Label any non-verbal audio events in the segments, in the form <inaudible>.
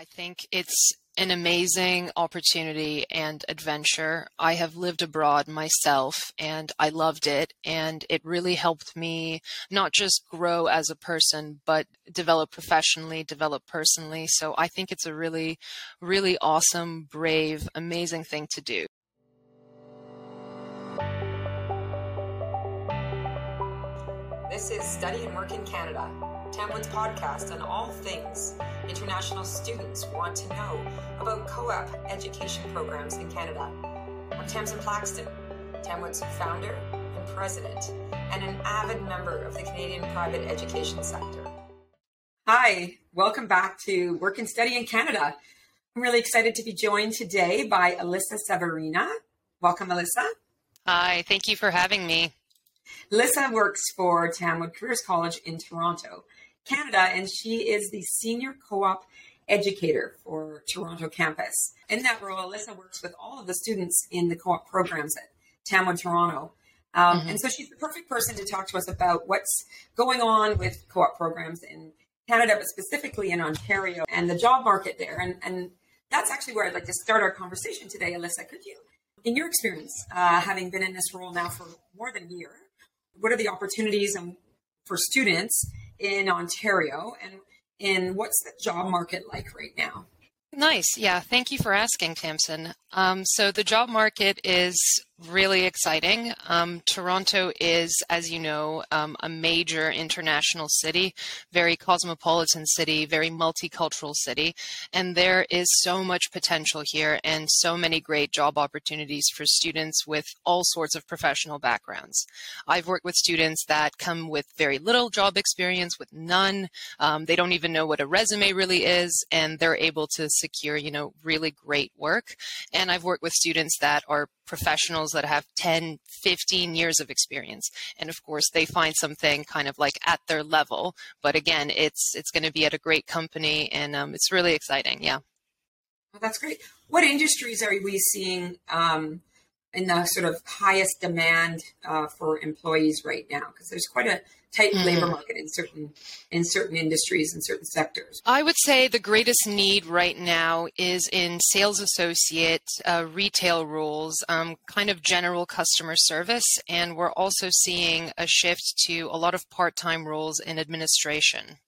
I think it's an amazing opportunity and adventure. I have lived abroad myself and I loved it. And it really helped me not just grow as a person, but develop professionally, develop personally. So I think it's a really, really awesome, brave, amazing thing to do. This is Study and Work in Canada Tamwood's podcast on all things international students want to know about co-op education programs in Canada. I'm Tamsin Plaxton, Tamwood's founder and president, and an avid member of the Canadian private education sector. Hi, welcome back to Work and Study in Canada. I'm really excited to be joined today by Alisa Severina. Welcome, Alisa. Hi, thank you for having me. Alisa works for Tamwood Careers College in Toronto. Canada, and she is the senior co op educator for Toronto campus. In that role, Alisa works with all of the students in the co op programs at Tamwood Toronto. Um, mm-hmm. And so she's the perfect person to talk to us about what's going on with co op programs in Canada, but specifically in Ontario and the job market there. And, and that's actually where I'd like to start our conversation today, Alisa. Could you, in your experience, uh, having been in this role now for more than a year, what are the opportunities and for students in Ontario and in what's the job market like right now? Nice. Yeah. Thank you for asking, Tamsin. Um, so the job market is really exciting. Um, Toronto is, as you know, um, a major international city, very cosmopolitan city, very multicultural city, and there is so much potential here and so many great job opportunities for students with all sorts of professional backgrounds. I've worked with students that come with very little job experience, with none. Um, they don't even know what a resume really is, and they're able to secure, you know, really great work. And I've worked with students that are professionals that have 10, 15 years of experience. And of course, they find something kind of like at their level. But again, it's it's going to be at a great company, and um, it's really exciting. Yeah. Well, that's great. What industries are we seeing um, in the sort of highest demand uh, for employees right now? Because there's quite a tight mm. labor market in certain in certain industries and certain sectors. I would say the greatest need right now is in sales associate, uh, retail roles, um, kind of general customer service, and we're also seeing a shift to a lot of part-time roles in administration.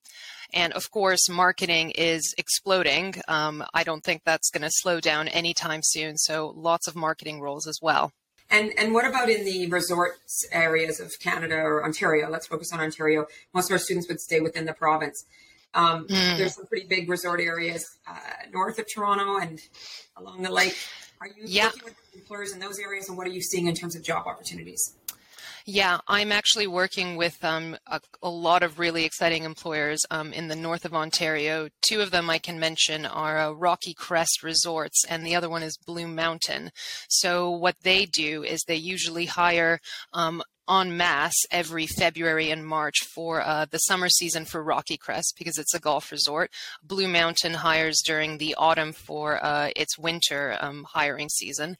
And of course, marketing is exploding. Um, I don't think that's going to slow down anytime soon. So lots of marketing roles as well. And and what about in the resorts areas of Canada or Ontario? Let's focus on Ontario. Most of our students would stay within the province. Um, mm. There's some pretty big resort areas uh, north of Toronto and along the lake. Are you yeah. working with employers in those areas, and what are you seeing in terms of job opportunities? Yeah, I'm actually working with um, a, a, lot of really exciting employers um, in the north of Ontario. Two of them I can mention are uh, Rocky Crest Resorts, and the other one is Blue Mountain. So, what they do is they usually hire um, en masse every February and March for uh, the summer season for Rocky Crest because it's a golf resort. Blue Mountain hires during the autumn for uh, its winter um, hiring season.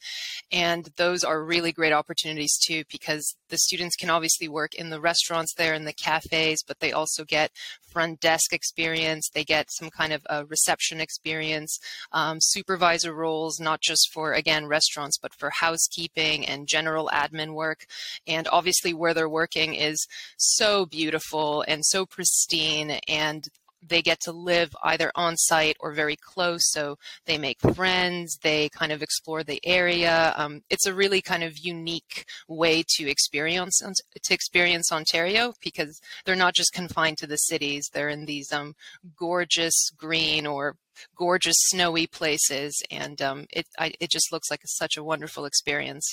And those are really great opportunities too because the students can obviously work in the restaurants there and the cafes, but they also get front desk experience. They get some kind of a reception experience, um, supervisor roles, not just for, again, restaurants, but for housekeeping and general admin work. And obviously, where they're working is so beautiful and so pristine. And they get to live either on site or very close. So they make friends, they kind of explore the area. Um, it's a really kind of unique way to experience to experience Ontario because they're not just confined to the cities. They're in these um, gorgeous green or gorgeous snowy places, and um, it I, it just looks like such a wonderful experience.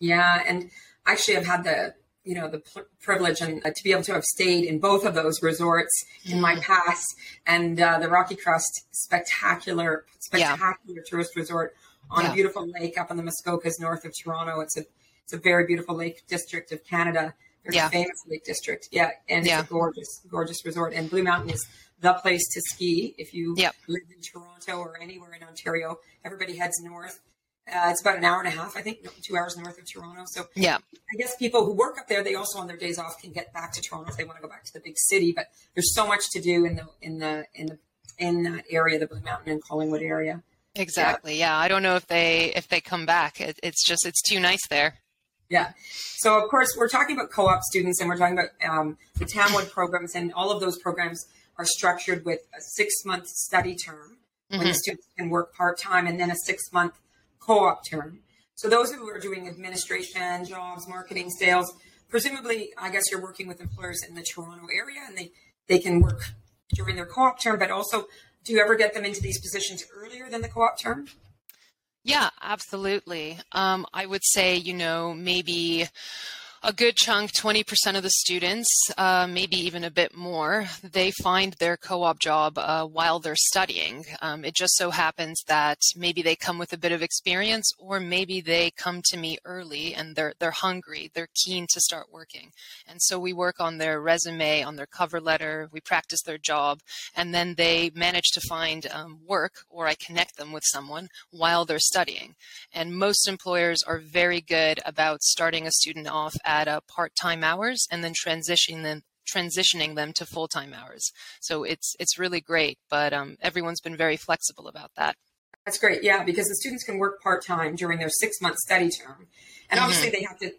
Yeah, and actually, I've had the you know the privilege and uh, to be able to have stayed in both of those resorts in my past. And uh, the rocky crest spectacular spectacular yeah. tourist resort on yeah. a beautiful lake up in the muskokas north of toronto. It's a it's a very beautiful lake district of canada. Very yeah. famous lake district. Yeah and it's a gorgeous gorgeous resort. And blue mountain is the place to ski. If you yep. live in toronto or anywhere in ontario everybody heads north uh, it's about an hour and a half, I think, two hours north of Toronto. So yeah, I guess people who work up there, they also on their days off can get back to Toronto if they want to go back to the big city. But there's so much to do in the in the in the in that area, the Blue Mountain and Collingwood area. Exactly. Yeah. yeah. I don't know if they if they come back. It, it's just it's too nice there. Yeah. So of course we're talking about co-op students and we're talking about um, the Tamwood programs and all of those programs are structured with a six month study term mm-hmm. when the students can work part time and then a six month co-op term. So those who are doing administration, jobs, marketing, sales, presumably I guess you're working with employers in the Toronto area and they, they can work during their co-op term, but also do you ever get them into these positions earlier than the co-op term? Yeah, absolutely. Um, I would say, you know, maybe a good chunk, 20% of the students, uh, maybe even a bit more, they find their co-op job uh, while they're studying. Um, it just so happens that maybe they come with a bit of experience, or maybe they come to me early and they're they're hungry, they're keen to start working, and so we work on their resume, on their cover letter, we practice their job, and then they manage to find um, work, or I connect them with someone while they're studying. And most employers are very good about starting a student off at uh, part-time hours and then transitioning them transitioning them to full-time hours. So it's it's really great, but um, everyone's been very flexible about that. That's great, yeah, because the students can work part-time during their six-month study term, and mm-hmm. obviously they have to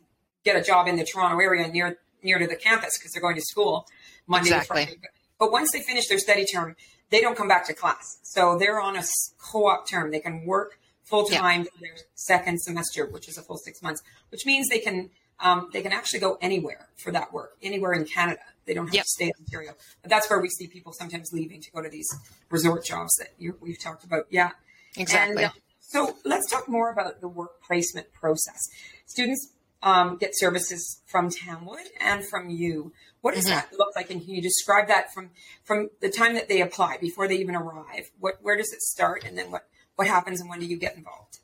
get a job in the Toronto area near near to the campus because they're going to school Monday exactly. to Friday. But once they finish their study term, they don't come back to class, so they're on a co-op term. They can work full time yeah. for their second semester, which is a full six months, which means they can um, they can actually go anywhere for that work, anywhere in Canada. They don't have yep. to stay in Ontario. But that's where we see people sometimes leaving to go to these resort jobs that we've talked about. Yeah. Exactly. And, uh, so let's talk more about the work placement process. Students um, get services from Tamwood and from you. What does mm-hmm. that look like? And can you describe that from from the time that they apply before they even arrive? What where does it start, and then what what happens, and when do you get involved?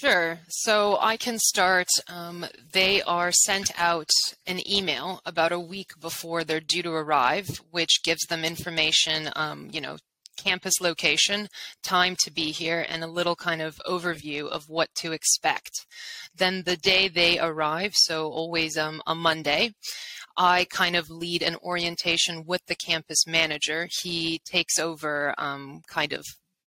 Sure. So I can start. Um, they are sent out an email about a week before they're due to arrive, which gives them information, um, you know, campus location, time to be here, and a little kind of overview of what to expect. Then the day they arrive, so always um, a Monday, I kind of lead an orientation with the campus manager. He takes over um, kind of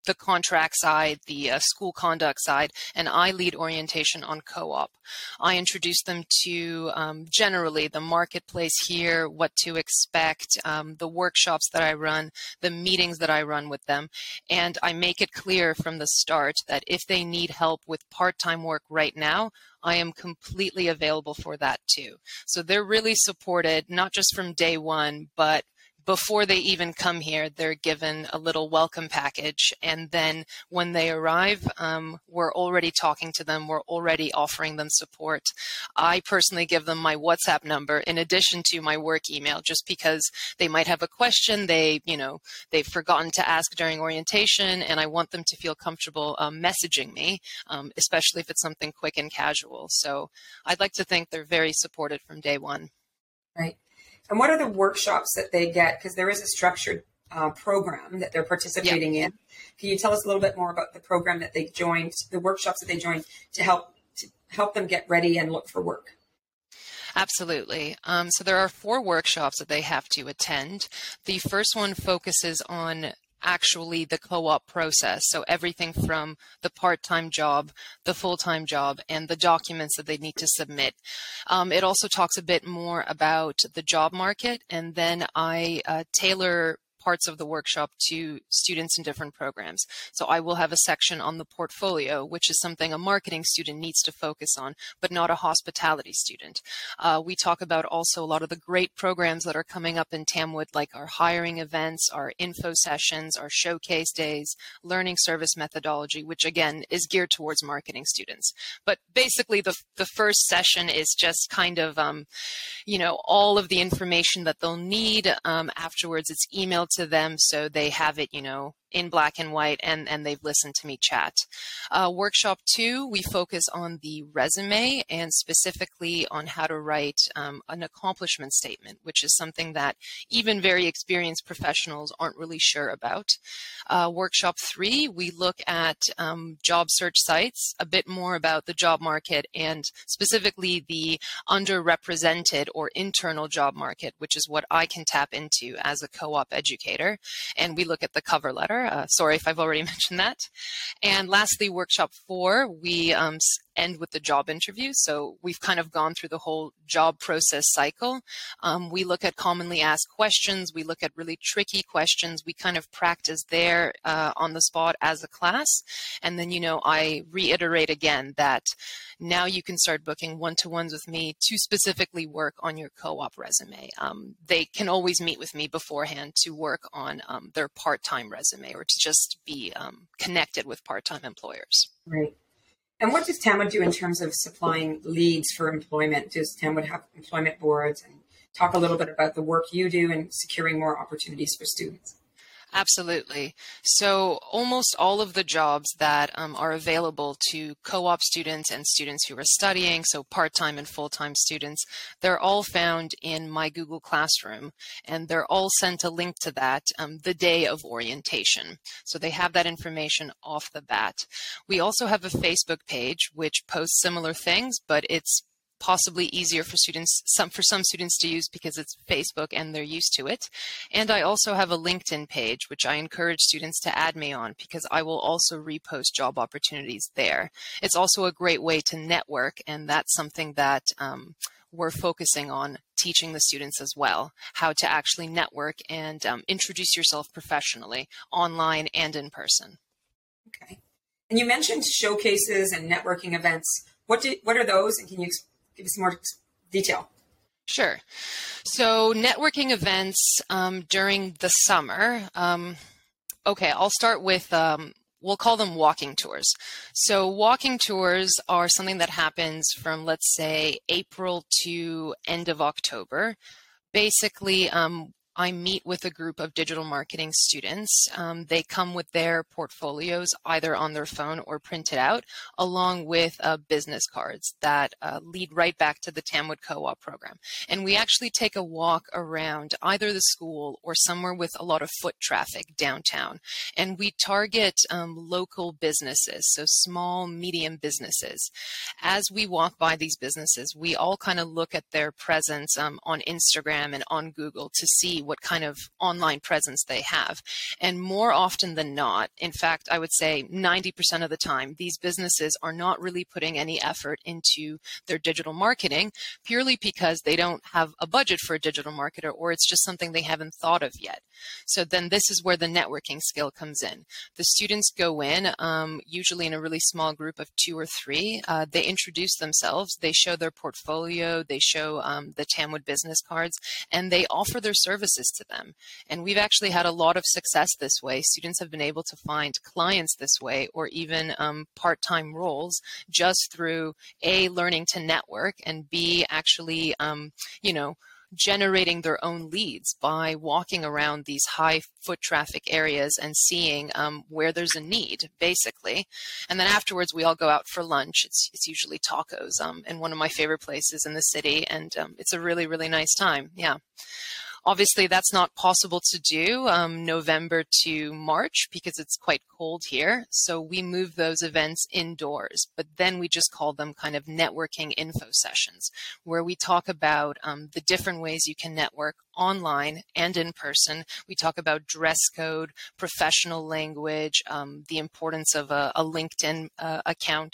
the contract side, the uh, school conduct side, and I lead orientation on co-op. I introduce them to um, generally the marketplace here, what to expect, um, the workshops that I run, the meetings that I run with them, and I make it clear from the start that if they need help with part-time work right now, I am completely available for that too. So they're really supported, not just from day one, but before they even come here, they're given a little welcome package. And then when they arrive, um, we're already talking to them. We're already offering them support. I personally give them my WhatsApp number in addition to my work email, just because they might have a question they, you know, they've forgotten to ask during orientation, and I want them to feel comfortable um, messaging me, um, especially if it's something quick and casual. So I'd like to think they're very supported from day one. Right. And what are the workshops that they get? Because there is a structured uh, program that they're participating in. Can you tell us a little bit more about the program that they joined, the workshops that they joined to help to help them get ready and look for work? Absolutely. Um, so there are four workshops that they have to attend. The first one focuses on actually the co-op process. So everything from the part-time job, the full-time job, and the documents that they need to submit. Um, it also talks a bit more about the job market, and then I uh, tailor parts of the workshop to students in different programs. So I will have a section on the portfolio, which is something a marketing student needs to focus on, but not a hospitality student. Uh, we talk about also a lot of the great programs that are coming up in Tamwood, like our hiring events, our info sessions, our showcase days, learning service methodology, which again is geared towards marketing students. But basically, the, the first session is just kind of, um, you know, all of the information that they'll need. Um, afterwards, it's emailed to them so they have it, you know, in black and white and, and they've listened to me chat. Uh, workshop two, we focus on the resume and specifically on how to write um, an accomplishment statement, which is something that even very experienced professionals aren't really sure about. Uh, workshop three, we look at um, job search sites, a bit more about the job market and specifically the underrepresented or internal job market, which is what I can tap into as a co-op educator. And we look at the cover letter. Uh, sorry if I've already <laughs> mentioned that. And lastly, workshop four, we um, end with the job interview. So we've kind of gone through the whole job process cycle. Um, we look at commonly asked questions. We look at really tricky questions. We kind of practice there uh, on the spot as a class. And then, you know, I reiterate again that now you can start booking one-to-ones with me to specifically work on your co-op resume. Um, they can always meet with me beforehand to work on um, their part-time resume or to just be um, connected with part-time employers. Right. And what does TAMWOOD do in terms of supplying leads for employment? Does TAMWOOD have employment boards? And talk a little bit about the work you do in securing more opportunities for students. Absolutely. So almost all of the jobs that um, are available to co-op students and students who are studying, so part-time and full-time students, they're all found in my Google Classroom, and they're all sent a link to that um, the day of orientation. So they have that information off the bat. We also have a Facebook page which posts similar things, but it's possibly easier for students, some for some students to use because it's Facebook and they're used to it. And I also have a LinkedIn page, which I encourage students to add me on because I will also repost job opportunities there. It's also a great way to network, and that's something that um, we're focusing on teaching the students as well how to actually network and um, introduce yourself professionally online and in person. Okay. And you mentioned showcases and networking events. What do, what are those, and can you give us more detail? Sure. So, networking events um, during the summer. Um, okay, I'll start with um, we'll call them walking tours. So, walking tours are something that happens from, let's say, April to end of October. Basically, um, I meet with a group of digital marketing students. Um, they come with their portfolios either on their phone or printed out, along with uh, business cards that uh, lead right back to the TAMWOOD Co-op program. And we actually take a walk around either the school or somewhere with a lot of foot traffic downtown. And we target um, local businesses, so small, medium businesses. As we walk by these businesses, we all kind of look at their presence um, on Instagram and on Google to see what kind of online presence they have. And more often than not, in fact, I would say 90% of the time, these businesses are not really putting any effort into their digital marketing purely because they don't have a budget for a digital marketer or it's just something they haven't thought of yet. So then this is where the networking skill comes in. The students go in, um, usually in a really small group of two or three. Uh, they introduce themselves, they show their portfolio, they show um, the TAMWOOD business cards, and they offer their services services to them. And we've actually had a lot of success this way. Students have been able to find clients this way or even um, part time roles just through A, learning to network, and B, actually, um, you know, generating their own leads by walking around these high foot traffic areas and seeing um, where there's a need, basically. And then afterwards, we all go out for lunch. It's, it's usually tacos um, in one of my favorite places in the city, and um, it's a really, really nice time. Yeah. Obviously, that's not possible to do um, November to March because it's quite cold here. So we move those events indoors, but then we just call them kind of networking info sessions where we talk about um, the different ways you can network online and in person. We talk about dress code, professional language, um, the importance of a, a LinkedIn uh, account,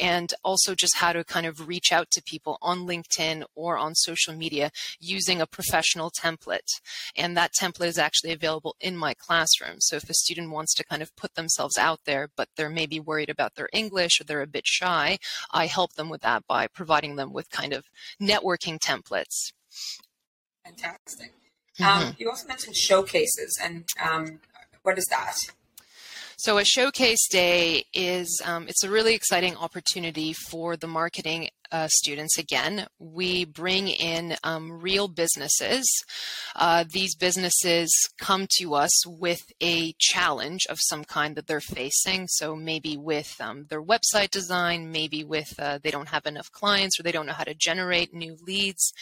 and also just how to kind of reach out to people on LinkedIn or on social media using a professional template. And that template is actually available in my classroom. So if a student wants to kind of put themselves out there, but they're maybe worried about their English or they're a bit shy, I help them with that by providing them with kind of networking templates. Fantastic. Um, mm-hmm. Um, you also mentioned showcases, and um, what is that? So a showcase day is um, it's a really exciting opportunity for the marketing uh, students again, we bring in um, real businesses. Uh, these businesses come to us with a challenge of some kind that they're facing. So maybe with um, their website design, maybe with uh, they don't have enough clients or they don't know how to generate new leads.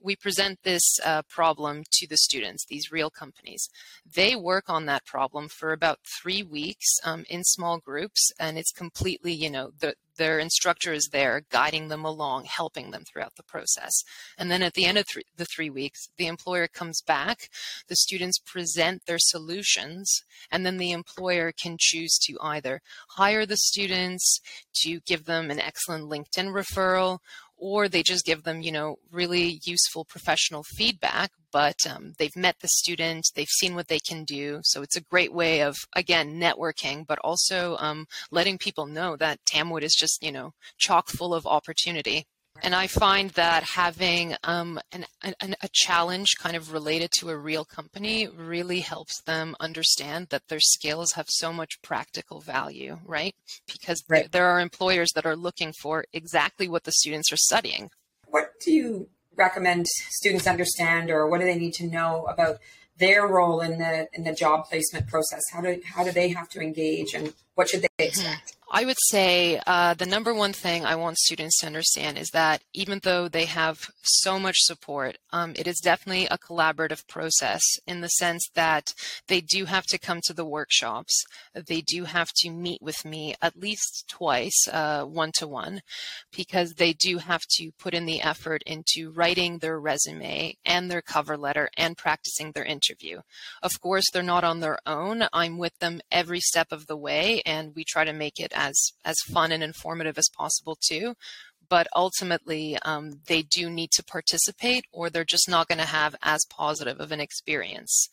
We present this uh, problem to the students, these real companies. They work on that problem for about three weeks um, in small groups, and it's completely, you know, the, their instructor is there guiding them along, helping them throughout the process. And then at the end of th- the three weeks, the employer comes back, the students present their solutions, and then the employer can choose to either hire the students, to give them an excellent LinkedIn referral, or they just give them, you know, really useful professional feedback, but um, they've met the student, they've seen what they can do. So it's a great way of, again, networking, but also um, letting people know that Tamwood is just, you know, chock full of opportunity. And I find that having um, an, an, a challenge kind of related to a real company really helps them understand that their skills have so much practical value, right? Because right. there are employers that are looking for exactly what the students are studying. What do you recommend students understand, or what do they need to know about their role in the in the job placement process? How do how do they have to engage, and what should they mm-hmm. expect? I would say uh, the number one thing I want students to understand is that even though they have so much support, um, it is definitely a collaborative process in the sense that they do have to come to the workshops. They do have to meet with me at least twice, one to one, because they do have to put in the effort into writing their resume and their cover letter and practicing their interview. Of course, they're not on their own. I'm with them every step of the way, and we try to make it as as fun and informative as possible too but ultimately um, they do need to participate or they're just not going to have as positive of an experience.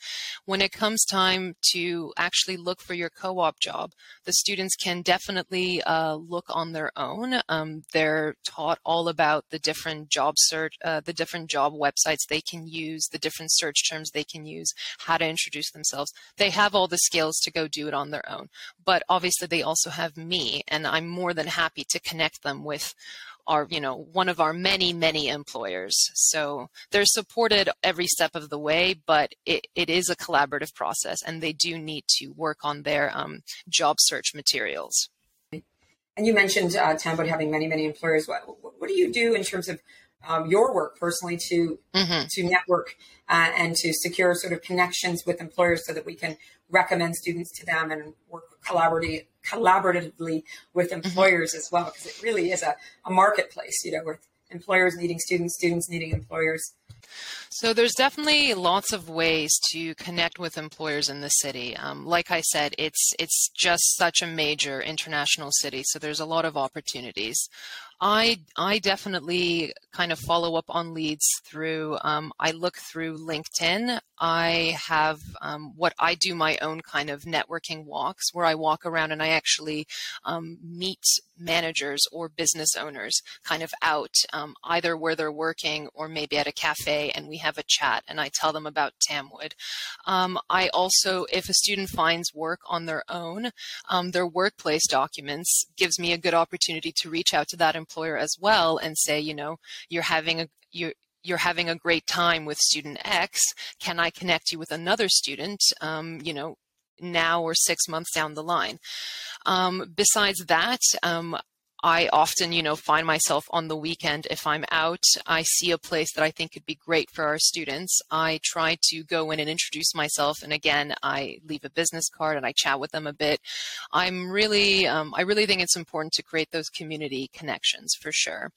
When it comes time to actually look for your co-op job, the students can definitely uh, look on their own. Um, they're taught all about the different job search, uh, the different job websites they can use, the different search terms they can use, how to introduce themselves. They have all the skills to go do it on their own. But obviously they also have me and I'm more than happy to connect them with are, you know, one of our many, many employers. So they're supported every step of the way, but it, it is a collaborative process and they do need to work on their um, job search materials. And you mentioned uh, Tamwood having many, many employers. What, what do you do in terms of um, your work personally to mm-hmm. to network uh, and to secure sort of connections with employers so that we can recommend students to them and work collaboratively collaboratively with mm-hmm. employers as well because it really is a, a marketplace you know with employers needing students students needing employers so there's definitely lots of ways to connect with employers in the city. Um, like I said, it's it's just such a major international city, so there's a lot of opportunities. I I definitely kind of follow up on leads through. Um, I look through LinkedIn. I have um, what I do my own kind of networking walks where I walk around and I actually um, meet managers or business owners kind of out um, either where they're working or maybe at a cafe and we have a chat and I tell them about Tamwood. Um, I also, if a student finds work on their own, um, their workplace documents gives me a good opportunity to reach out to that employer as well and say, you know, you're having a you're you're having a great time with student X. Can I connect you with another student? Um, you know, now or six months down the line. Um, besides that, um, I often, you know, find myself on the weekend if I'm out, I see a place that I think could be great for our students. I try to go in and introduce myself, and again, I leave a business card and I chat with them a bit. I'm really, um, I really think it's important to create those community connections for sure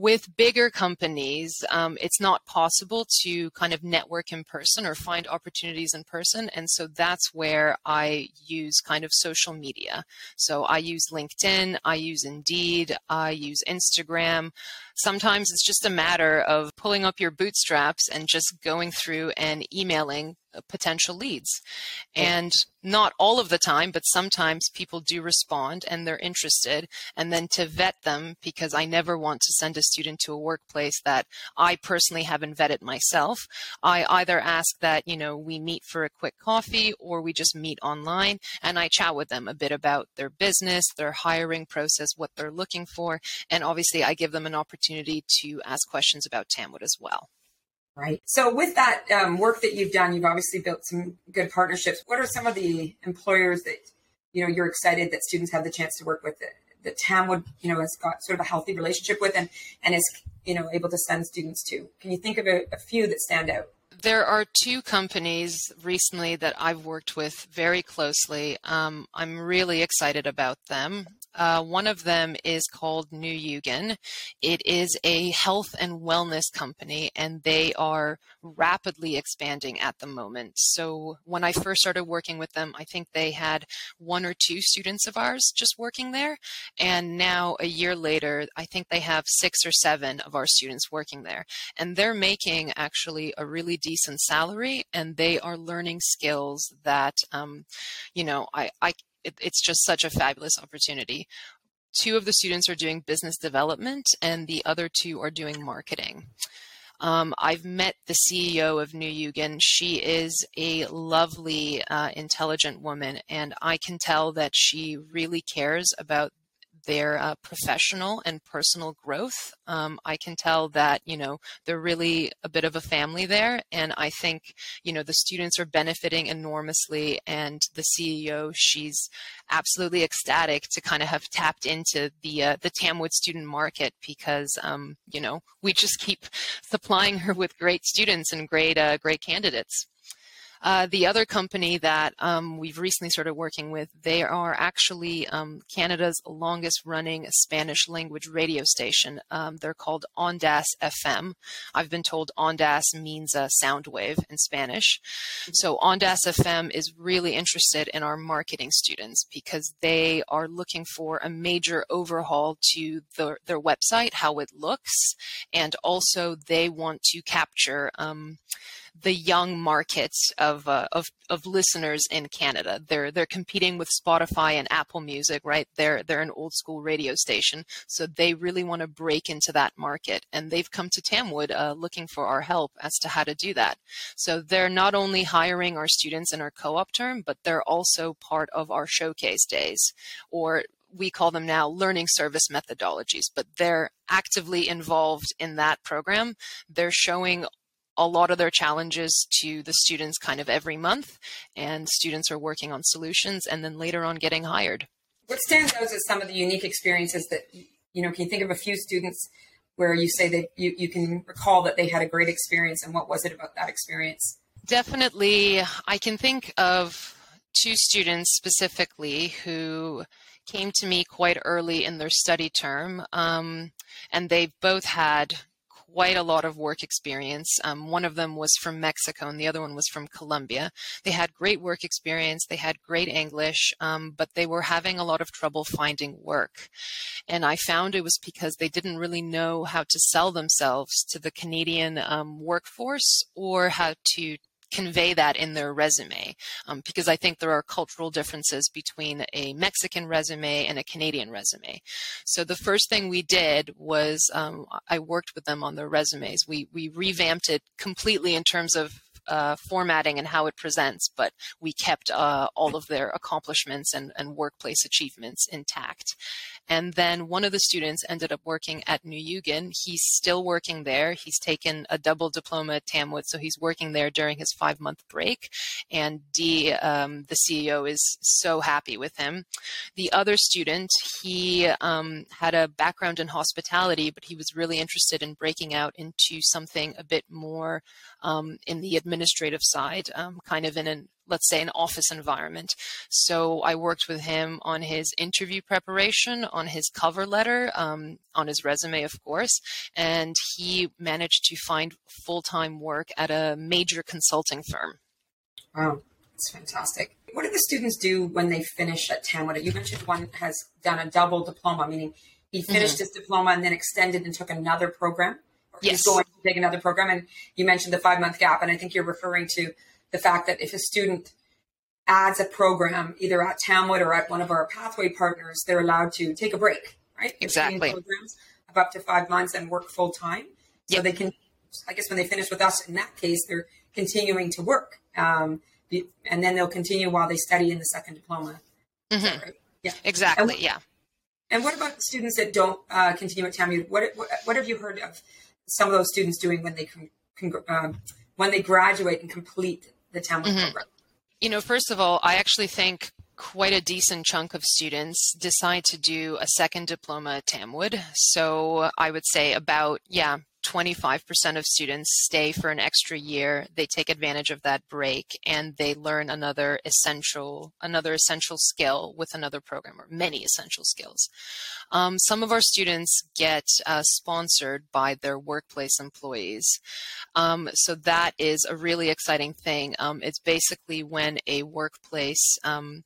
with bigger companies, um, it's not possible to kind of network in person or find opportunities in person. And so that's where I use kind of social media. So I use LinkedIn, I use Indeed, I use Instagram. Sometimes it's just a matter of pulling up your bootstraps and just going through and emailing uh, potential leads. And not all of the time, but sometimes people do respond and they're interested. And then to vet them, because I never want to send a student to a workplace that I personally haven't vetted myself, I either ask that, you know, we meet for a quick coffee or we just meet online and I chat with them a bit about their business, their hiring process, what they're looking for. And obviously, I give them an opportunity to ask questions about Tamwood as well. Right. So, with that um, work that you've done, you've obviously built some good partnerships. What are some of the employers that you know you're excited that students have the chance to work with that, that Tamwood you know has got sort of a healthy relationship with and and is you know able to send students to? Can you think of a, a few that stand out? There are two companies recently that I've worked with very closely. Um, I'm really excited about them. Uh, one of them is called New Yugen. It is a health and wellness company, and they are rapidly expanding at the moment. So when I first started working with them, I think they had one or two students of ours just working there. And now, a year later, I think they have six or seven of our students working there. And they're making actually a really decent salary, and they are learning skills that, um, you know, I, I it, it's just such a fabulous opportunity. Two of the students are doing business development, and the other two are doing marketing. Um, I've met the CEO of New Yugen. She is a lovely, uh, intelligent woman, and I can tell that she really cares about their uh, professional and personal growth. Um, I can tell that, you know, they're really a bit of a family there. And I think, you know, the students are benefiting enormously. And the CEO, she's absolutely ecstatic to kind of have tapped into the, uh, the Tamwood student market because, um, you know, we just keep <laughs> supplying her with great students and great, uh, great candidates. Uh, the other company that um, we've recently started working with, they are actually um, Canada's longest running Spanish language radio station. Um, they're called Ondas FM. I've been told Ondas means a sound wave in Spanish. So Ondas FM is really interested in our marketing students because they are looking for a major overhaul to the, their website, how it looks, and also they want to capture um, the young markets of, uh, of of listeners in Canada. They're they're competing with Spotify and Apple Music, right? They're they're an old school radio station, so they really want to break into that market, and they've come to Tamwood uh, looking for our help as to how to do that. So they're not only hiring our students in our co-op term, but they're also part of our showcase days, or we call them now learning service methodologies, but they're actively involved in that program. They're showing a lot of their challenges to the students kind of every month, and students are working on solutions and then later on getting hired. What stands out is some of the unique experiences that, you know, can you think of a few students where you say that you, you can recall that they had a great experience and what was it about that experience? Definitely. I can think of two students specifically who came to me quite early in their study term, um, and they both had quite a lot of work experience. Um, one of them was from Mexico and the other one was from Colombia. They had great work experience, they had great English, um, but they were having a lot of trouble finding work. And I found it was because they didn't really know how to sell themselves to the Canadian um, workforce or how to convey that in their resume um, because I think there are cultural differences between a Mexican resume and a Canadian resume. So the first thing we did was um, I worked with them on their resumes. We we revamped it completely in terms of uh, formatting and how it presents, but we kept uh, all of their accomplishments and, and, workplace achievements intact. And then one of the students ended up working at New Yugen. He's still working there. He's taken a double diploma at Tamwood, so he's working there during his five month break. And Dee, um, the CEO, is so happy with him. The other student, he um, had a background in hospitality, but he was really interested in breaking out into something a bit more um, in the administrative side, um, kind of in an let's say an office environment. So I worked with him on his interview preparation, on his cover letter, um, on his resume, of course, and he managed to find full time work at a major consulting firm. Wow, that's fantastic. What do the students do when they finish at Tamwood? You mentioned one has done a double diploma, meaning he finished mm-hmm. his diploma and then extended and took another program. Yes. Going to take another program. And you mentioned the five month gap. And I think you're referring to the fact that if a student adds a program either at Tamwood or at one of our pathway partners, they're allowed to take a break, right? Exactly. Programs of up to five months and work full time. So Yep. they can, I guess when they finish with us, in that case, they're continuing to work. Um, and then they'll continue while they study in the second diploma. Mhm. right? Yeah. Exactly. And- Yeah. And what about students that don't uh, continue at Tamwood? What, what what have you heard of some of those students doing when they con- con- um, when they graduate and complete the Tamwood Mhm. program? You know, first of all, I actually think quite a decent chunk of students decide to do a second diploma at Tamwood. So I would say about, yeah, 25% of students stay for an extra year. They take advantage of that break and they learn another essential, another essential skill with another program or many essential skills. Um, some of our students get uh, sponsored by their workplace employees. Um, so that is a really exciting thing. Um, it's basically when a workplace um,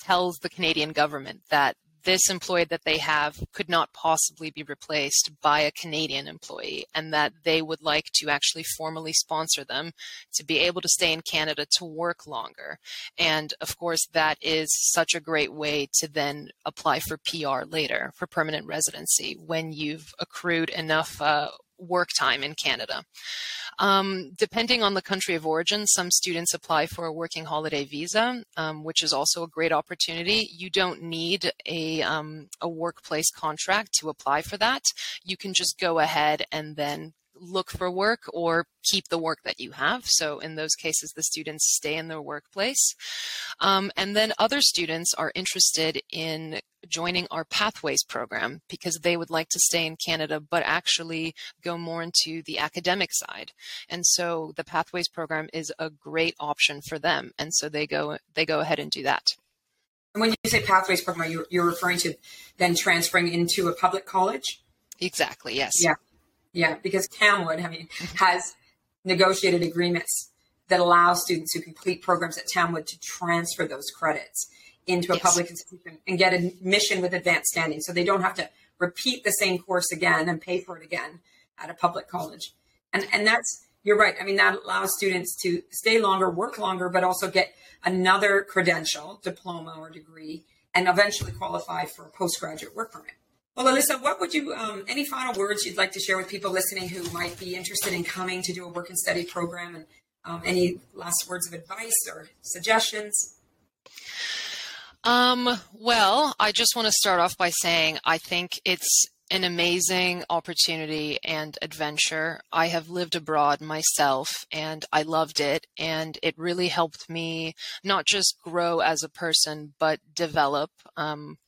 tells the Canadian government that this employee that they have could not possibly be replaced by a Canadian employee, and that they would like to actually formally sponsor them to be able to stay in Canada to work longer. And of course, that is such a great way to then apply for PR later, for permanent residency, when you've accrued enough uh, work time in Canada. Um, depending on the country of origin, some students apply for a working holiday visa, um, which is also a great opportunity. You don't need a, um, a workplace contract to apply for that. You can just go ahead and then look for work or keep the work that you have. So in those cases, the students stay in their workplace. Um, and then other students are interested in joining our Pathways program because they would like to stay in Canada, but actually go more into the academic side. And so the Pathways program is a great option for them. And so they go they go ahead and do that. And when you say pathways program, you're, you're referring to then transferring into a public college? Exactly. Yes. Yeah. Yeah, because Tamwood, I mean, mm-hmm. has negotiated agreements that allow students who complete programs at Tamwood to transfer those credits into a Yes. public institution and get admission with advanced standing. So they don't have to repeat the same course again and pay for it again at a public college. And and that's you're right. I mean, that allows students to stay longer, work longer, but also get another credential, diploma or degree, and eventually qualify for a postgraduate work permit. Well, Alisa, what would you, um, any final words you'd like to share with people listening who might be interested in coming to do a work and study program? And um, any last words of advice or suggestions? Um, well, I just want to start off by saying I think it's an amazing opportunity and adventure. I have lived abroad myself and I loved it and it really helped me not just grow as a person but develop um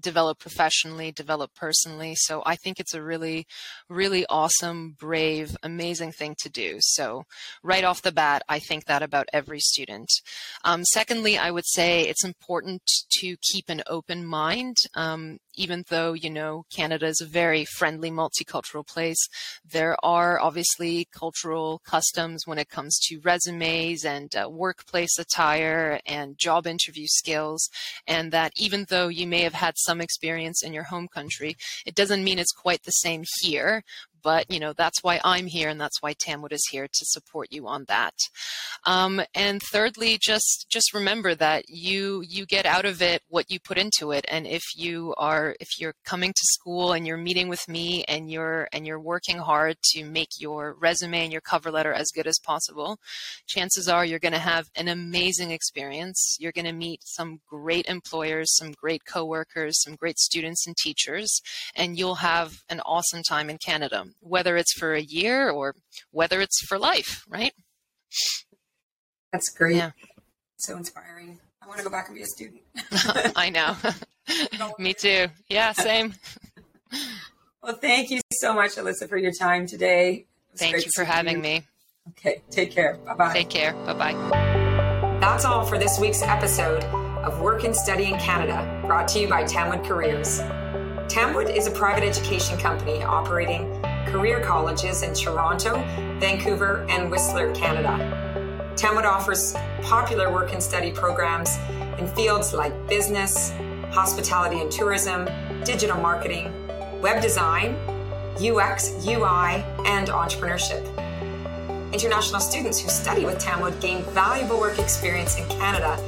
develop professionally, develop personally. So I think it's a really, really awesome, brave, amazing thing to do. So right off the bat, I think that about every student. Um, secondly, I would say it's important to keep an open mind. Um, even though, you know, Canada is a very friendly, multicultural place, there are obviously cultural customs when it comes to resumes and uh, workplace attire and job interview skills. And that even though you may have had some experience in your home country, it doesn't mean it's quite the same here. But you know that's why I'm here, and that's why Tamwood is here to support you on that. Um, and thirdly, just just remember that you you get out of it what you put into it. And if you are if you're coming to school and you're meeting with me and you're and you're working hard to make your resume and your cover letter as good as possible, chances are you're going to have an amazing experience. You're going to meet some great employers, some great coworkers, some great students and teachers, and you'll have an awesome time in Canada, whether it's for a year or whether it's for life, right? That's great. Yeah. So inspiring. I want to go back and be a student. <laughs> I know. <laughs> Me too. Yeah, same. <laughs> Well, thank you so much, Alisa, for your time today. Thank you for having you. me. Okay, take care. Bye bye. Take care. Bye bye. That's all for this week's episode of Work and Study in Canada, brought to you by Tamwood Careers. Tamwood is a private education company operating career colleges in Toronto, Vancouver, and Whistler, Canada. Tamwood offers popular work and study programs in fields like business, hospitality and tourism, digital marketing, web design, UX, UI, and entrepreneurship. International students who study with Tamwood gain valuable work experience in Canada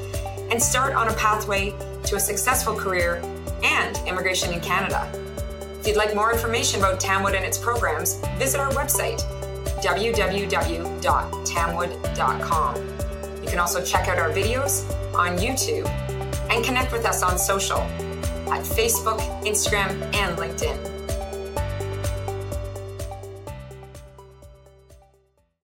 and start on a pathway to a successful career and immigration in Canada. If you'd like more information about Tamwood and its programs, visit our website, www.tamwood.com. You can also check out our videos on YouTube and connect with us on social at Facebook, Instagram, and LinkedIn.